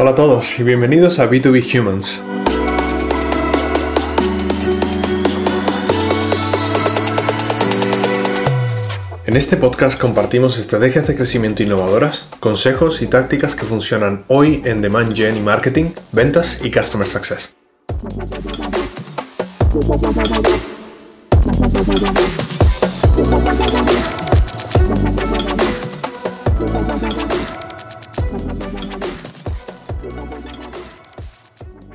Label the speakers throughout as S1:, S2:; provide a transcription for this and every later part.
S1: Hola a todos y bienvenidos a B2B Humans. En este podcast compartimos estrategias de crecimiento innovadoras, consejos y tácticas que funcionan hoy en demand gen y marketing, ventas y customer success.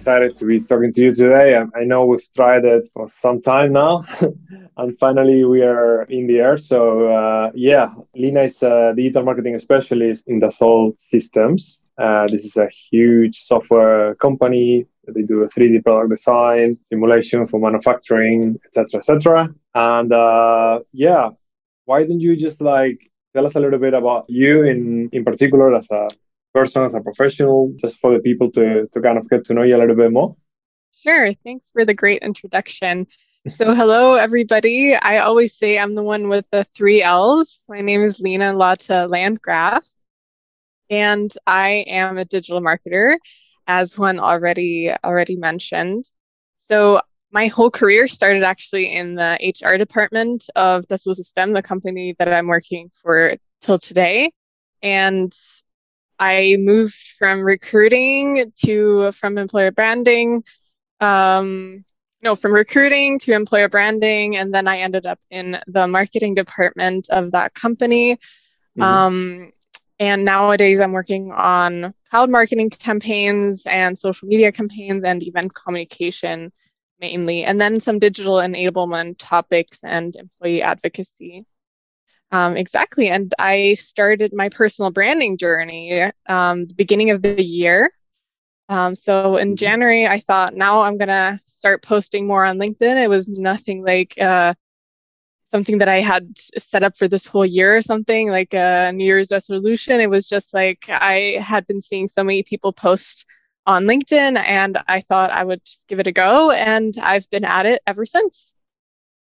S2: Excited to be talking to you today. I, I know we've tried it for some time now, and finally we are in the air. So uh, yeah, Lina is a digital marketing specialist in the Dassault Systems. Uh, this is a huge software company. They do a 3D product design, simulation for manufacturing, etc., etc. And uh, yeah, why don't you just like tell us a little bit about you in in particular as a person, as a professional, just for the people to, to kind of get to know you a little bit more?
S3: Sure. Thanks for the great introduction. So, hello, everybody. I always say I'm the one with the three L's. My name is Lina Lotta Landgraf, and I am a digital marketer, as Juan already already mentioned. So, my whole career started actually in the HR department of Dassault System, the company that I'm working for till today. And I moved from recruiting to from employer branding, um, no, from recruiting to employer branding, and then I ended up in the marketing department of that company. Mm-hmm. Um, and nowadays, I'm working on cloud marketing campaigns and social media campaigns and event communication mainly, and then some digital enablement topics and employee advocacy. Um, exactly. And I started my personal branding journey um, the beginning of the year. Um, so in mm-hmm. January, I thought now I'm going to start posting more on LinkedIn. It was nothing like uh, something that I had set up for this whole year or something like a New Year's resolution. It was just like I had been seeing so many people post on LinkedIn and I thought I would just give it a go. And I've been at it ever since.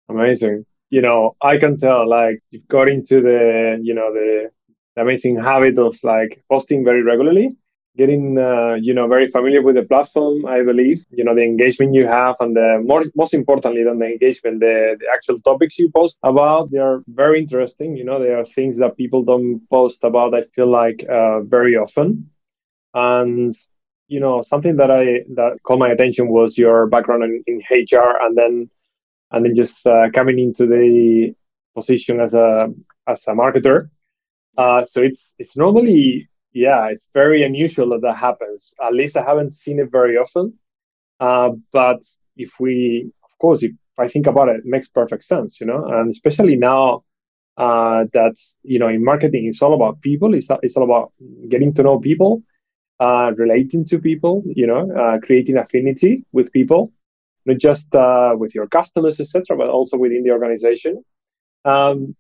S2: Amazing you know, I can tell like you've got into the, you know, the, amazing habit of like posting very regularly, getting, uh, you know, very familiar with the platform. I believe, you know, the engagement you have and the more, most importantly than the engagement, the, the actual topics you post about, they are very interesting. You know, there are things that people don't post about. I feel like uh, very often, and you know, something that I that caught my attention was your background in, in HR, and then and then just uh, coming into the position as a as a marketer. Uh, so it's it's normally yeah it's very unusual that that happens. At least I haven't seen it very often. Uh, but if we of course if I think about it, it makes perfect sense, you know, and especially now uh, that you know in marketing it's all about people. It's it's all about getting to know people, uh, relating to people, you know, uh, creating affinity with people not just uh, with your customers, etc., but also within the organization. Um,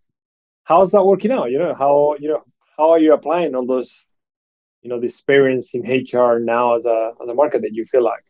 S2: how's that working out? You know, how you know how are you applying all those, you know, the experience in HR now as a as a market that You feel like?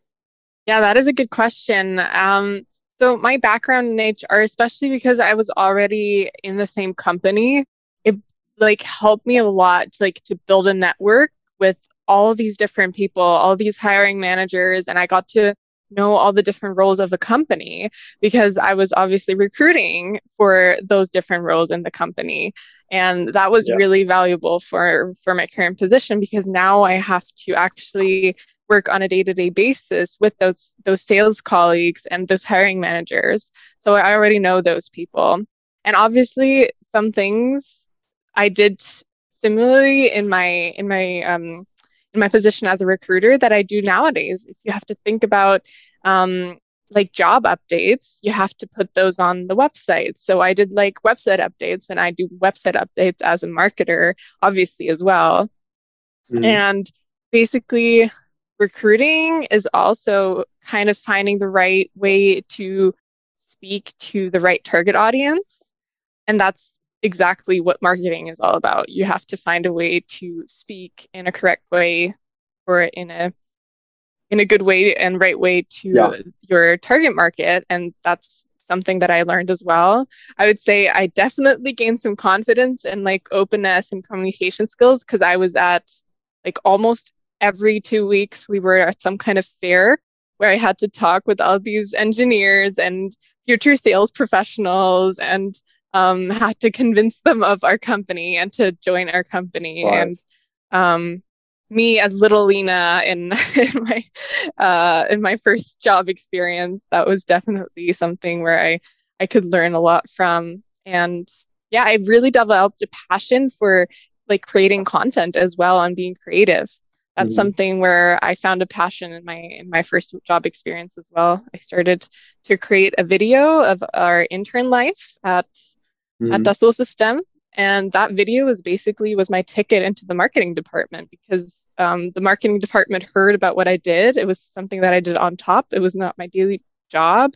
S3: Yeah, that is a good question. Um, so my background in HR, especially because I was already in the same company, it like helped me a lot to, like to build a network with all these different people, all these hiring managers, and I got to know all the different roles of a company because I was obviously recruiting for those different roles in the company. And that was yeah. really valuable for, for my current position because now I have to actually work on a day-to-day basis with those those sales colleagues and those hiring managers. So I already know those people. And obviously some things I did similarly in my in my um, in my position as a recruiter that I do nowadays. If you have to think about um, like job updates, you have to put those on the website. So I did like website updates and I do website updates as a marketer, obviously, as well. Mm-hmm. And basically, recruiting is also kind of finding the right way to speak to the right target audience. And that's exactly what marketing is all about. You have to find a way to speak in a correct way or in a in a good way and right way to yeah. your target market and that's something that I learned as well. I would say I definitely gained some confidence and like openness and communication skills because I was at like almost every two weeks we were at some kind of fair where I had to talk with all these engineers and future sales professionals and um, had to convince them of our company and to join our company. And um, me as little Lina in, in my uh, in my first job experience, that was definitely something where I I could learn a lot from. And yeah, I really developed a passion for like creating content as well and being creative. That's mm-hmm. something where I found a passion in my in my first job experience as well. I started to create a video of our intern life at mm-hmm. at Dassault System and that video was basically was my ticket into the marketing department because um, the marketing department heard about what i did it was something that i did on top it was not my daily job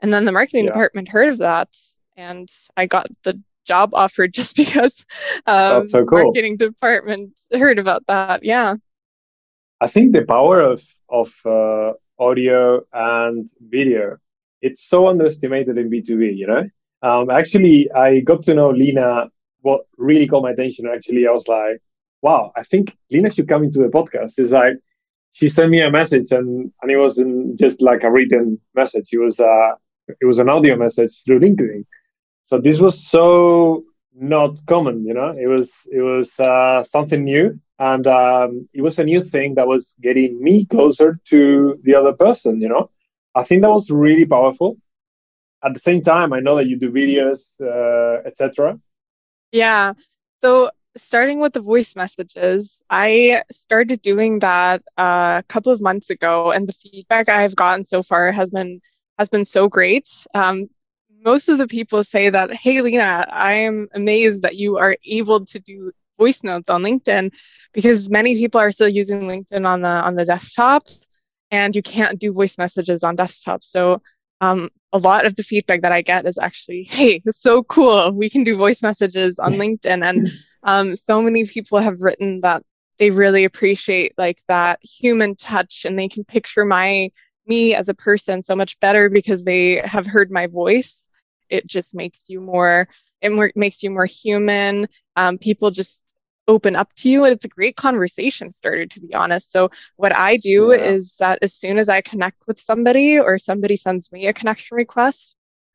S3: and then the marketing yeah. department heard of that and i got the job offer just because um, so cool. marketing department heard about that yeah
S2: i think the power of of uh, audio and video it's so underestimated in b2b you know um, actually, I got to know Lina. What really caught my attention, actually, I was like, wow, I think Lina should come into the podcast. It's like, she sent me a message and, and it wasn't just like a written message. It was, uh, it was an audio message through LinkedIn. So this was so not common, you know, it was, it was, uh, something new. And, um, it was a new thing that was getting me closer to the other person, you know, I think that was really powerful at the same time, I know that you do videos, uh, etc.
S3: Yeah. So starting with the voice messages, I started doing that uh, a couple of months ago, and the feedback I've gotten so far has been has been so great. Um, most of the people say that, "Hey, Lina, I am amazed that you are able to do voice notes on LinkedIn," because many people are still using LinkedIn on the on the desktop, and you can't do voice messages on desktop. So um, a lot of the feedback that I get is actually, hey, it's so cool. We can do voice messages on LinkedIn. And um, so many people have written that they really appreciate like that human touch and they can picture my me as a person so much better because they have heard my voice. It just makes you more, it more, makes you more human. Um, people just open up to you and it's a great conversation starter to be honest so what i do yeah. is that as soon as i connect with somebody or somebody sends me a connection request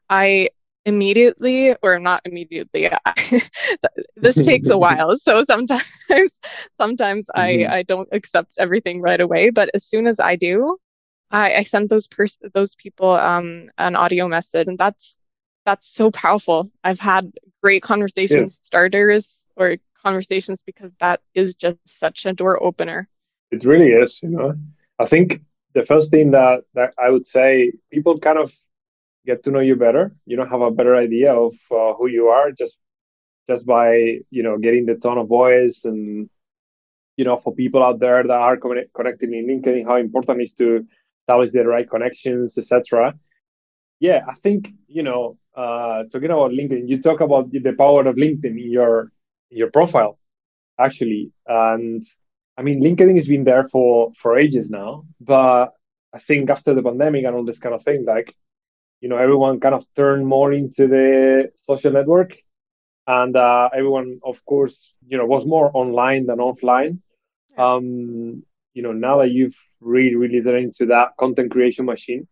S3: i immediately or not immediately this takes a while so sometimes sometimes mm-hmm. i i don't accept everything right away but as soon as i do i i send those pers- those people um an audio message and that's that's so powerful i've had great conversation yes. starters or conversations because that is just such a door opener.
S2: It really is, you know. I think the first thing that, that I would say, people kind of get to know you better. You know, have a better idea of uh, who you are just just by you know getting the tone of voice and you know for people out there that are connected in LinkedIn, how important it is to establish the right connections, etc. Yeah, I think you know uh, talking about LinkedIn, you talk about the power of LinkedIn in your your profile actually. And i mean linkedin has been there for for ages now. But i think after the pandemic and all this kind of thing like you know everyone kind of turned more into the social network. And uh, everyone of course you know was more online than offline. Um you know now that you've really really turned into that content creation machine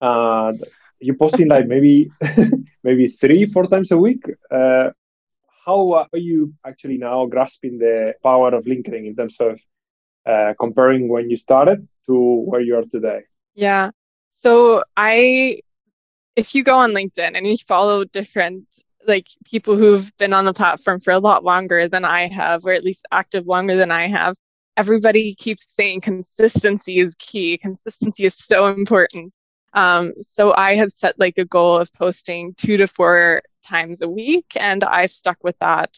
S2: uh you're posting like maybe maybe three four times a week uh how are you actually now grasping the power of LinkedIn in terms of uh, comparing when you started to where you are today?
S3: Yeah. So I, if you go on LinkedIn and you follow different like people who've been on the platform for a lot longer than I have, or at least active longer than I have, everybody keeps saying consistency is key. Consistency is so important. Um, so I have set like a goal of posting two to four times a week, and I've stuck with that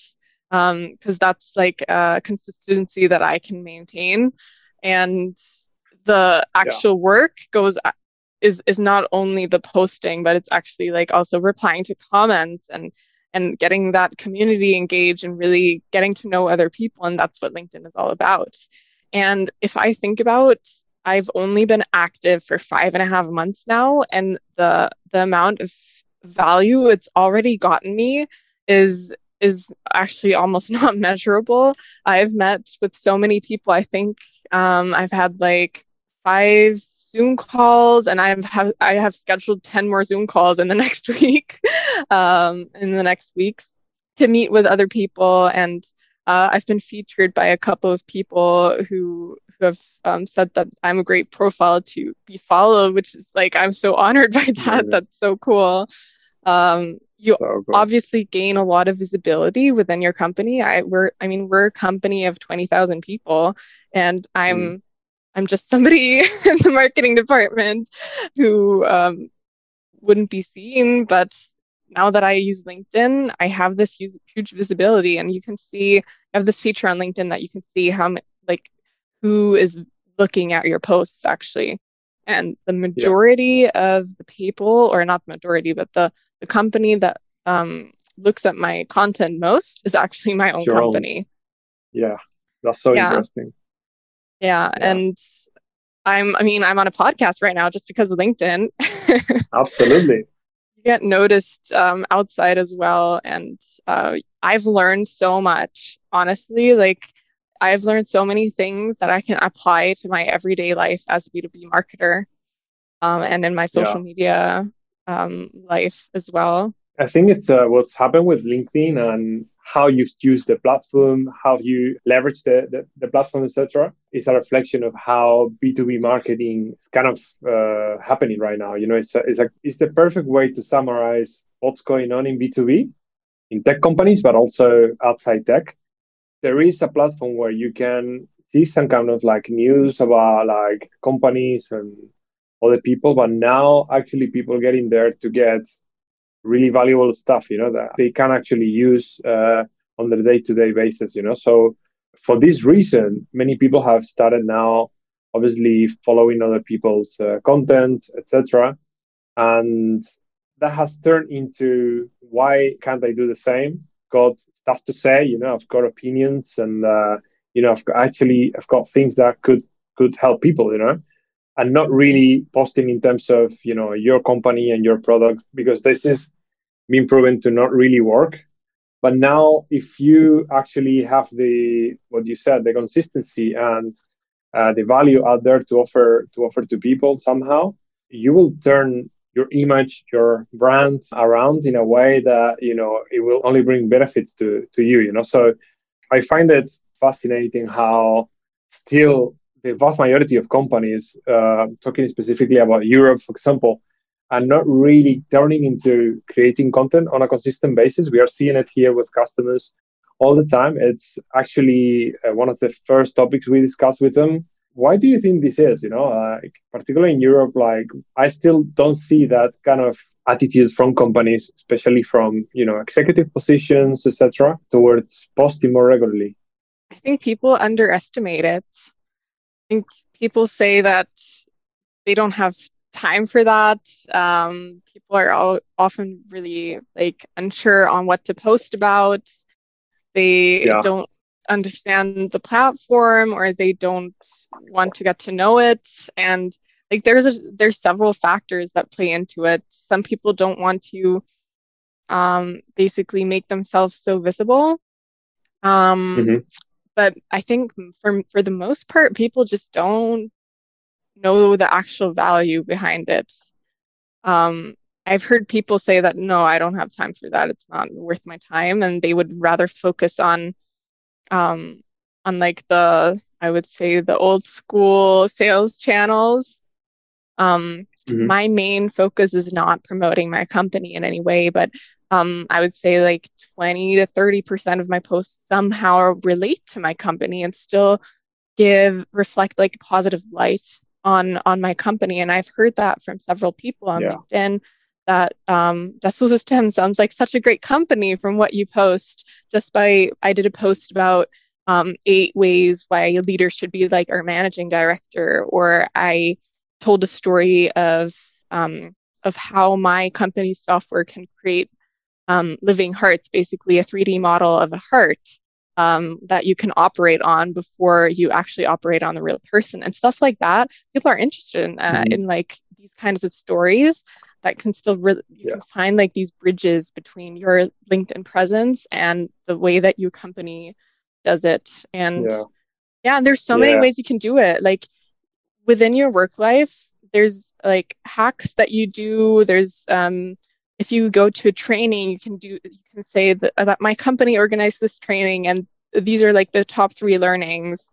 S3: because um, that's like a consistency that I can maintain. And the actual yeah. work goes is is not only the posting, but it's actually like also replying to comments and and getting that community engaged and really getting to know other people. And that's what LinkedIn is all about. And if I think about I've only been active for five and a half months now, and the the amount of value it's already gotten me is is actually almost not measurable. I've met with so many people. I think um, I've had like five Zoom calls, and I've have I have scheduled ten more Zoom calls in the next week, um, in the next weeks to meet with other people. And uh, I've been featured by a couple of people who who have um, said that I'm a great profile to be followed, which is like I'm so honored by that. That's so cool. Um, you so cool. obviously gain a lot of visibility within your company. I we're I mean we're a company of twenty thousand people, and I'm mm. I'm just somebody in the marketing department who um, wouldn't be seen. But now that I use LinkedIn, I have this huge, huge visibility, and you can see I have this feature on LinkedIn that you can see how like who is looking at your posts actually. And the majority yeah. of the people, or not the majority, but the the company that um, looks at my content most is actually my own company. Own.
S2: Yeah, that's so yeah. interesting.
S3: Yeah, yeah, and I'm, I mean, I'm on a podcast right now just because of LinkedIn.
S2: Absolutely.
S3: You get noticed um, outside as well. And uh, I've learned so much, honestly. Like, I've learned so many things that I can apply to my everyday life as a B2B marketer um, and in my social yeah. media um, life as well.
S2: I think it's uh, what's happened with LinkedIn and how you use the platform, how you leverage the, the, the platform, etc. is a reflection of how B2B marketing is kind of uh, happening right now. You know, it's, a, it's, a, it's the perfect way to summarize what's going on in B2B in tech companies, but also outside tech. There is a platform where you can see some kind of like news about like companies and other people, but now actually people getting there to get really valuable stuff, you know, that they can actually use uh, on the day-to-day basis, you know. So for this reason, many people have started now, obviously following other people's uh, content, etc. And that has turned into why can't I do the same? Got stuff to say, you know. I've got opinions, and uh, you know, I've got, actually I've got things that could could help people, you know and not really posting in terms of you know your company and your product because this is been proven to not really work but now if you actually have the what you said the consistency and uh, the value out there to offer to offer to people somehow you will turn your image your brand around in a way that you know it will only bring benefits to to you you know so i find it fascinating how still the vast majority of companies, uh, talking specifically about Europe, for example, are not really turning into creating content on a consistent basis. We are seeing it here with customers all the time. It's actually uh, one of the first topics we discuss with them. Why do you think this is? You know, like particularly in Europe, like I still don't see that kind of attitudes from companies, especially from you know executive positions, etc., towards posting more regularly.
S3: I think people underestimate it I think people say that they don't have time for that. Um, people are all, often really like unsure on what to post about. They yeah. don't understand the platform or they don't want to get to know it. And like there's a, there's several factors that play into it. Some people don't want to um, basically make themselves so visible. Um, mm-hmm. but I think for for the most part, people just don't know the actual value behind it. Um, I've heard people say that no, I don't have time for that. It's not worth my time, and they would rather focus on, um, on like the I would say the old school sales channels. Um, mm-hmm. My main focus is not promoting my company in any way, but um, I would say like 20 to 30% of my posts somehow relate to my company and still give reflect like a positive light on on my company. And I've heard that from several people on yeah. LinkedIn that um, Dassault System sounds like such a great company from what you post. Just by I did a post about um, eight ways why a leader should be like our managing director, or I told a story of um, of how my company's software can create um, living hearts, basically a 3D model of a heart um, that you can operate on before you actually operate on the real person and stuff like that. People are interested in, uh, mm-hmm. in like these kinds of stories. that can still really you yeah. can find like these bridges between your linkedin presence and the way that your company does it and yeah, yeah there's so yeah. many ways you can do it like within your work life there's like hacks that you do there's um if you go to a training you can do you can say that, that my company organized this training and these are like the top three learnings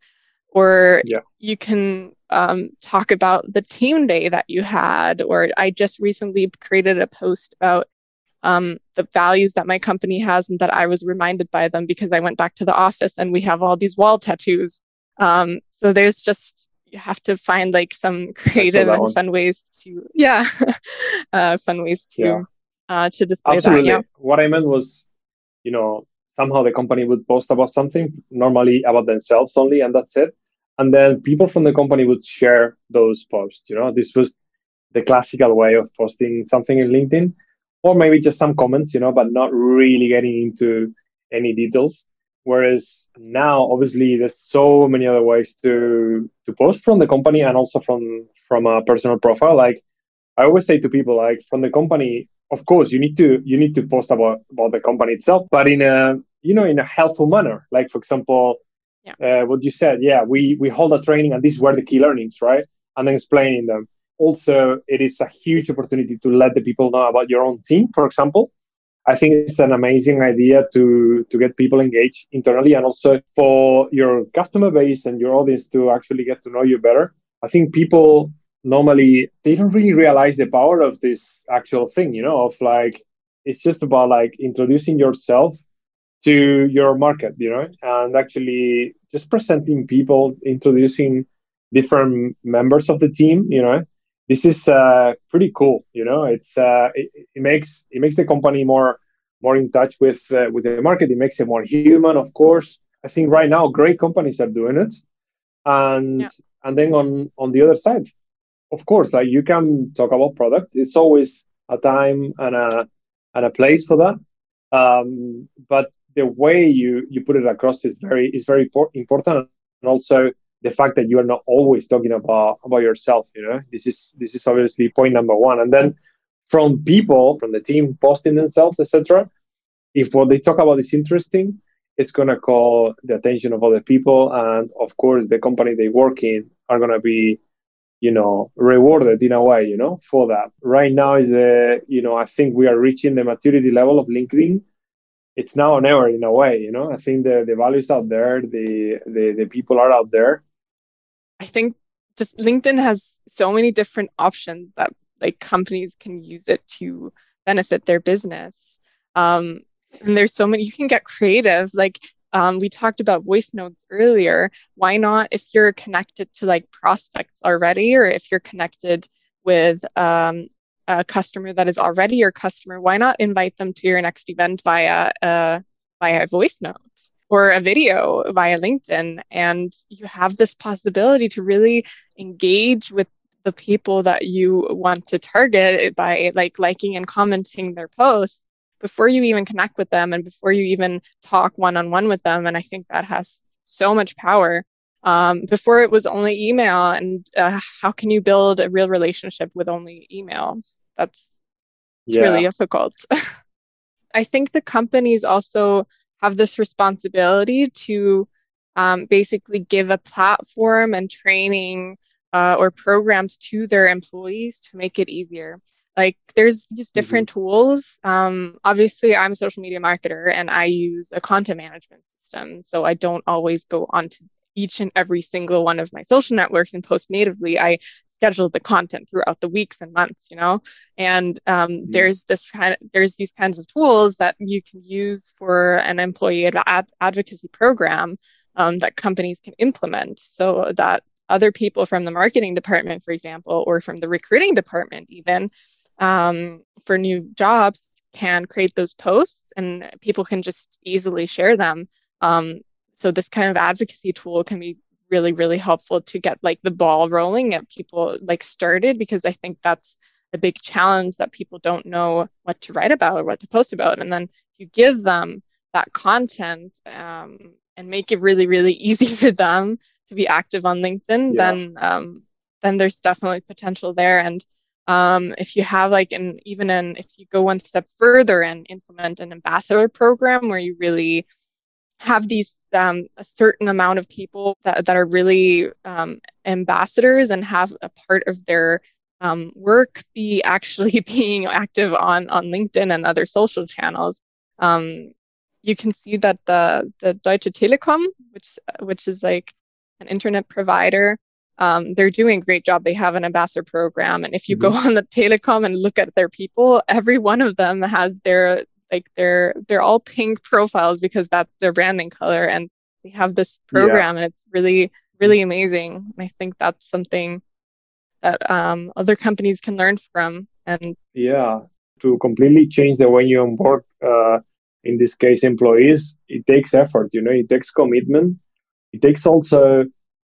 S3: or yeah. you can um, talk about the team day that you had or i just recently created a post about um, the values that my company has and that i was reminded by them because i went back to the office and we have all these wall tattoos um, so there's just you have to find like some creative and one. fun ways to yeah uh, fun ways to yeah. Uh, to display Absolutely. that yeah.
S2: What i meant was you know somehow the company would post about something normally about themselves only and that's it. And then people from the company would share those posts you know. This was the classical way of posting something in linkedin or maybe just some comments you know but not really getting into any details. Whereas now obviously there's so many other ways to to post from the company and also from from a personal profile. Like i always say to people like from the company of course you need to you need to post about about the company itself but in a you know in a helpful manner. Like for example yeah. uh, what you said yeah we we hold a training and these were the key learnings right? And then explaining them. Also it is a huge opportunity to let the people know about your own team for example. I think it's an amazing idea to to get people engaged internally and also for your customer base and your audience to actually get to know you better. I think people normally they don't really realize the power of this actual thing you know of like it's just about like introducing yourself to your market, you know, and actually just presenting people, introducing different members of the team, you know, this is uh, pretty cool. You know, it's uh, it, it, makes it makes the company more more in touch with uh, with the market. It makes it more human, of course. I think right now great companies are doing it, and yeah. and then on on the other side, of course, like you can talk about product. It's always a time and a and a place for that. Um, but the way you you put it across is very is very important, and also the fact that you are not always talking about about yourself. You know, this is this is obviously point number one, and then from people from the team posting themselves, etc. If what they talk about is interesting, it's gonna call the attention of other people, and of course, the company they work in are gonna be you know rewarded in a way you know for that. Right now is the you know i think we are reaching the maturity level of linkedin. It's now or never in a way you know. I think the the values out there the the, the people are out there.
S3: I think just linkedin has so many different options that like companies can use it to benefit their business. Um, and there's so many you can get creative like um, we talked about voice notes earlier why not if you're connected to like prospects already or if you're connected with um, a customer that is already your customer, why not invite them to your next event via a, via voice notes or a video via LinkedIn? And you have this possibility to really engage with the people that you want to target by like liking and commenting their posts before you even connect with them and before you even talk one on one with them. And I think that has so much power. Um, before it was only email, and uh, how can you build a real relationship with only emails? That's it's yeah. really difficult. I think the companies also have this responsibility to um, basically give a platform and training uh, or programs to their employees to make it easier. Like there's these mm-hmm. different mm-hmm. tools. Um, obviously, I'm a social media marketer and I use a content management system, so I don't always go onto each and every single one of my social networks and post natively. I schedule the content throughout the weeks and months you know and um, mm-hmm. there's this kind of there's these kinds of tools that you can use for an employee ad- advocacy program um, that companies can implement so that other people from the marketing department for example or from the recruiting department even um, for new jobs can create those posts and people can just easily share them. Um, so this kind of advocacy tool can be really really helpful to get like the ball rolling get people like started because i think that's the big challenge that people don't know what to write about or what to post about. And then you give them that content um, and make it really really easy for them to be active on linkedin yeah. then um, then there's definitely potential there. And Um, if you have like an even an if you go one step further and implement an ambassador program where you really have these um, a certain amount of people that, that are really um, ambassadors and have a part of their um, work be actually being active on on LinkedIn and other social channels. Um, you can see that the the Deutsche Telekom, which which is like an internet provider, um, they're doing a great job. They have an ambassador program, and if you mm-hmm. go on the Telekom and look at their people, every one of them has their like they're they're all pink profiles because that's their branding color, and they have this program, yeah. and it's really really amazing. And I think that's something that um, other companies can learn from. And
S2: yeah, to completely change the way you onboard, uh, in this case, employees, it takes effort. You know, it takes commitment. It takes also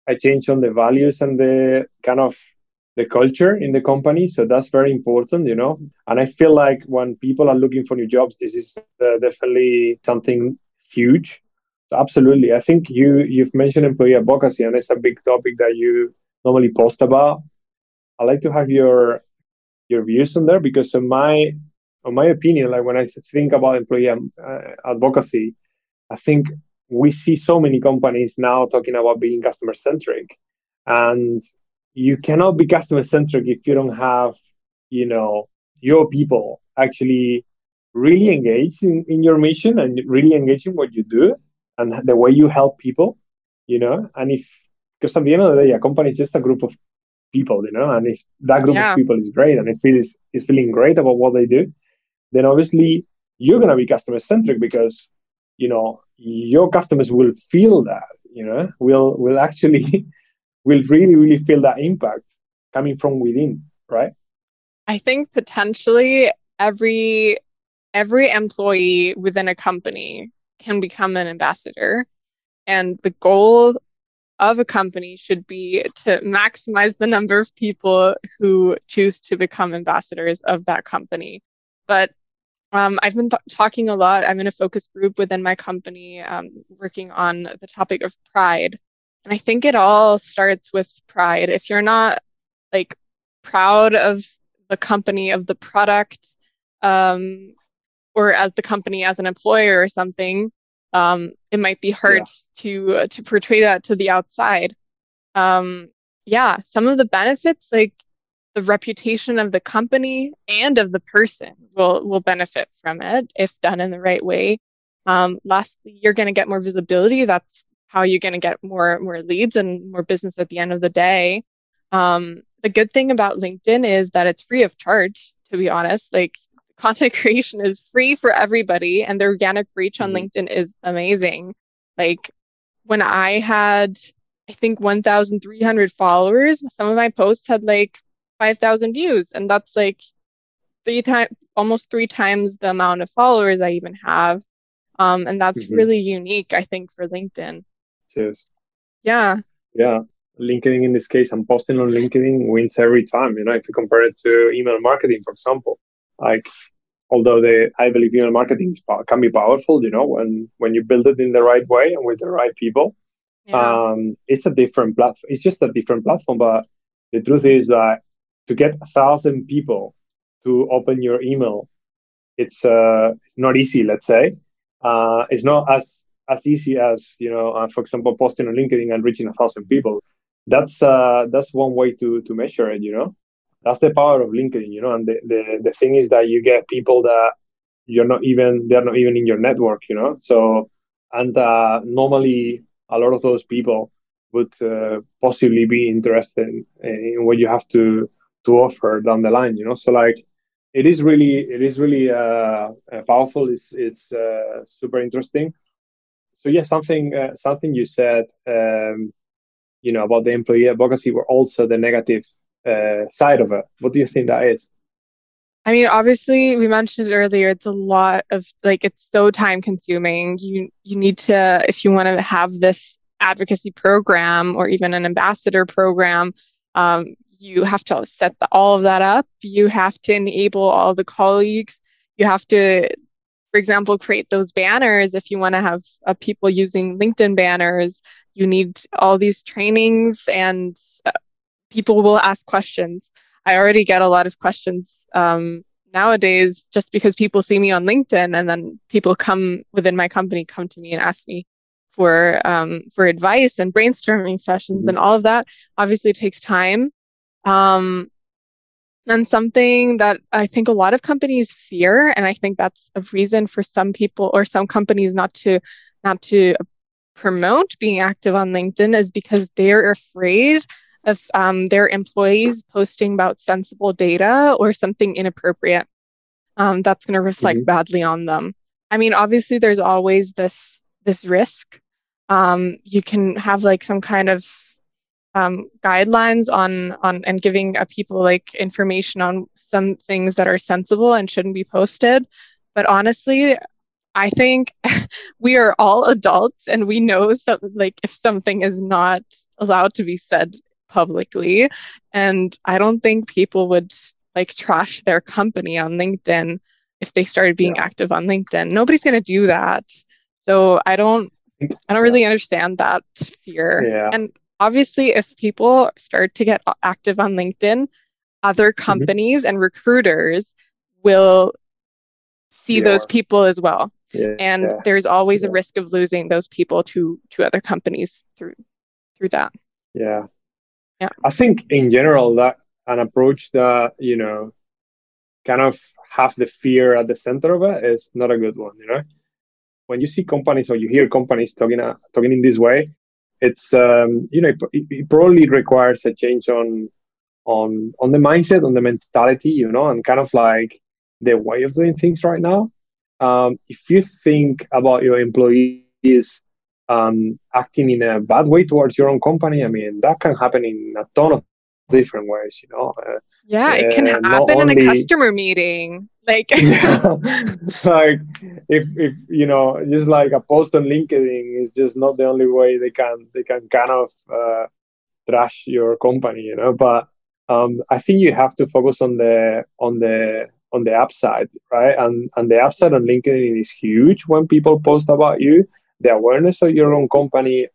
S2: a change on the values and the kind of the culture in the company. So that's very important, you know. And I feel like when people are looking for new jobs, this is uh, definitely something huge. So absolutely, I think you you've mentioned employee advocacy, and it's a big topic that you normally post about. I like to have your your views on there because in my in my opinion, like when I think about employee uh, advocacy, I think we see so many companies now talking about being customer centric and you cannot be customer centric if you don't have you know your people actually really engaged in, in your mission and really engaged in what you do and the way you help people you know? And if because at the end of the day a company is just a group of people you know? And if that group yeah. of people is great and it feels is feeling great about what they do then obviously you're going to be customer centric because you know your customers will feel that you know will will actually will really really feel that impact coming from within right?
S3: I think potentially every every employee within a company can become an ambassador. And the goal of a company should be to maximize the number of people who choose to become ambassadors of that company. But um, I've been th- talking a lot. I'm in a focus group within my company um, working on the topic of pride. And I think it all starts with pride. If you're not like proud of the company, of the product, um, or as the company as an employer or something, um, it might be hard yeah. to uh, to portray that to the outside. Um, yeah, some of the benefits, like the reputation of the company and of the person will will benefit from it if done in the right way. Um, lastly, you're going to get more visibility. That's how you're going to get more more leads and more business at the end of the day. Um, the good thing about LinkedIn is that it's free of charge. To be honest, like content creation is free for everybody, and the organic reach on mm-hmm. LinkedIn is amazing. Like when I had, I think 1,300 followers, some of my posts had like 5,000 views. And that's like three times, almost three times the amount of followers I even have. Um, and that's mm-hmm. really unique, I think, for LinkedIn.
S2: Cheers.
S3: Yeah.
S2: Yeah. LinkedIn in this case, I'm posting on LinkedIn wins every time. You know, if you compare it to email marketing, for example, like although the I believe email marketing can be powerful, you know, when when you build it in the right way and with the right people, yeah. um, it's a different platform. It's just a different platform. But the truth is that to get a thousand people to open your email, it's uh, not easy. Let's say uh, it's not as as easy as you know, uh, for example, posting on LinkedIn and reaching a thousand people. That's uh, that's one way to to measure it. You know, that's the power of LinkedIn. You know, and the the, the thing is that you get people that you're not even they're not even in your network. You know, so and uh, normally a lot of those people would uh, possibly be interested in, in what you have to to offer down the line you know? So like it is really it is really uh, uh, powerful. It's it's uh, super interesting. So yeah something uh, something you said um, you know about the employee advocacy were also the negative uh, side of it. What do you think that is?
S3: I mean, obviously, we mentioned earlier, it's a lot of like it's so time consuming. You you need to if you want to have this advocacy program or even an ambassador program, um, you have to set the, all of that up. You have to enable all the colleagues. You have to, for example, create those banners. If you want to have uh, people using LinkedIn banners, you need all these trainings and uh, people will ask questions. I already get a lot of questions um, nowadays just because people see me on LinkedIn and then people come within my company come to me and ask me for um, for advice and brainstorming sessions mm-hmm. and all of that obviously takes time um, and something that I think a lot of companies fear, and I think that's a reason for some people or some companies not to not to promote being active on LinkedIn is because they're afraid of um, their employees posting about sensible data or something inappropriate um, that's going to reflect mm-hmm. badly on them. I mean, obviously, there's always this this risk. Um, you can have like some kind of um, guidelines on on and giving uh, people like information on some things that are sensible and shouldn't be posted. But honestly, I think we are all adults and we know that like if something is not allowed to be said publicly, and I don't think people would like trash their company on LinkedIn if they started being yeah. active on LinkedIn. Nobody's going to do that. So I don't I don't really understand that fear.
S2: Yeah.
S3: And obviously, if people start to get active on LinkedIn, other mm-hmm. companies mm-hmm. and recruiters will see yeah. those people as well. Yeah, and yeah. there's always a risk of losing those people to to other companies through through that.
S2: Yeah. Yeah. I think in general that an approach that, you know, kind of have the fear at the center of it is not a good one, you know. When you see companies or you hear companies talking uh, talking in this way, it's um, you know it, it, probably requires a change on on on the mindset on the mentality you know and kind of like the way of doing things right now. Um, if you think about your employees um, acting in a bad way towards your own company i mean that can happen in a ton of different ways you know uh,
S3: yeah it can happen in a customer meeting like
S2: like if if you know just like a post on linkedin is just not the only way they can they can kind of uh, trash your company you know but um, i think you have to focus on the on the on the upside right? And and the upside on linkedin is huge. When people post about you the awareness of your own company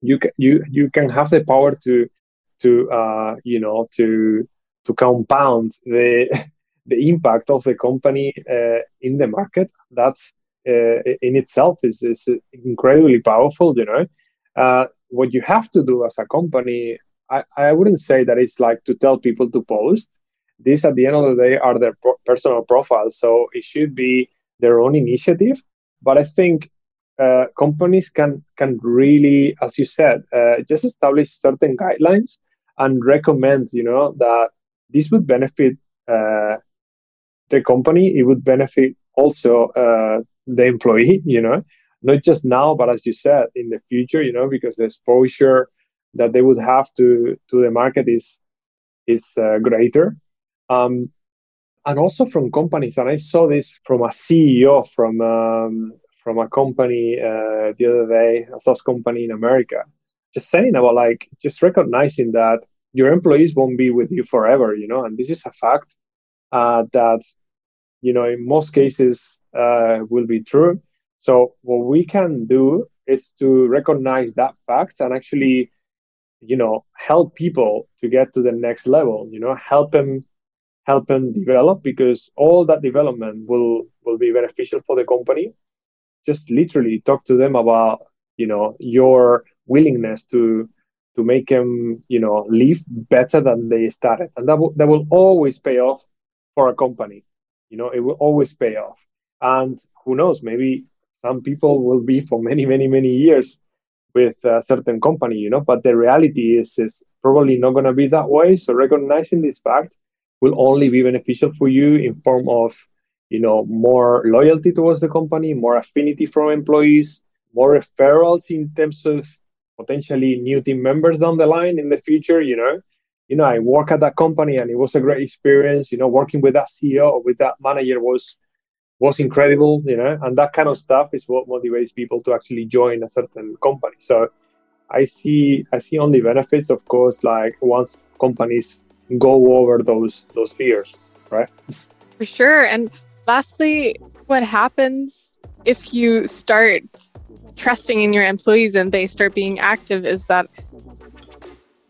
S2: you can you you can have the power to to uh, you know to to compound the the impact of the company uh, in the market. That's uh, in itself is, is incredibly powerful. You know, uh, what you have to do as a company, I, I wouldn't say that it's like to tell people to post. These at the end of the day are their pro- personal profiles, so it should be their own initiative. But I think uh, companies can can really, as you said, uh, just establish certain guidelines and recommend, you know, that this would benefit uh, the company. It would benefit also uh, the employee, you know, not just now, but as you said, in the future, you know, because the exposure that they would have to to the market is is uh, greater. Um, and also from companies, and I saw this from a CEO from um, from a company uh, the other day, a SaaS company in America, just saying about like just recognizing that your employees won't be with you forever, you know, and this is a fact uh, that you know in most cases uh, will be true. So what we can do is to recognize that fact and actually, you know, help people to get to the next level. You know, help them help them develop because all that development will will be beneficial for the company. Just literally talk to them about you know your willingness to to make them you know live better than they started. And that will that will always pay off for a company. You know it will always pay off. And who knows maybe some people will be for many many many years with a certain company you know but the reality is is probably not going to be that way. So recognizing this fact will only be beneficial for you in form of you know more loyalty towards the company more affinity from employees more referrals in terms of potentially new team members down the line in the future you know? You know i work at that company and it was a great experience you know working with that ceo or with that manager was was incredible you know? And that kind of stuff is what motivates people to actually join a certain company. So i see i see only benefits of course like once companies go over those those fears right?
S3: For sure. And lastly what happens if you start trusting in your employees and they start being active is that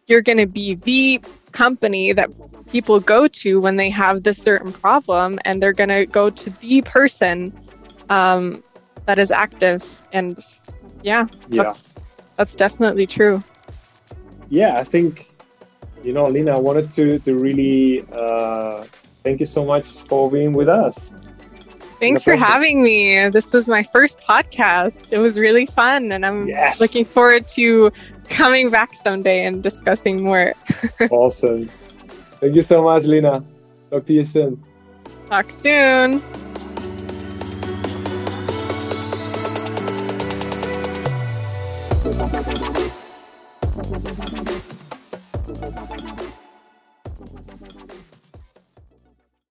S3: you're going to be the company that people go to when they have this certain problem, and they're going to go to the person um, that is active. And yeah,
S2: Yeah.
S3: that's that's definitely true.
S2: yeah, I think, you know, Lina, I wanted to, to really uh, thank you so much for being with us.
S3: Thanks for having me. This was my first podcast. It was really fun, and I'm
S2: Yes.
S3: looking forward to coming back someday and discussing more.
S2: awesome. Thank you so much, Lina. Talk to you soon.
S3: Talk soon.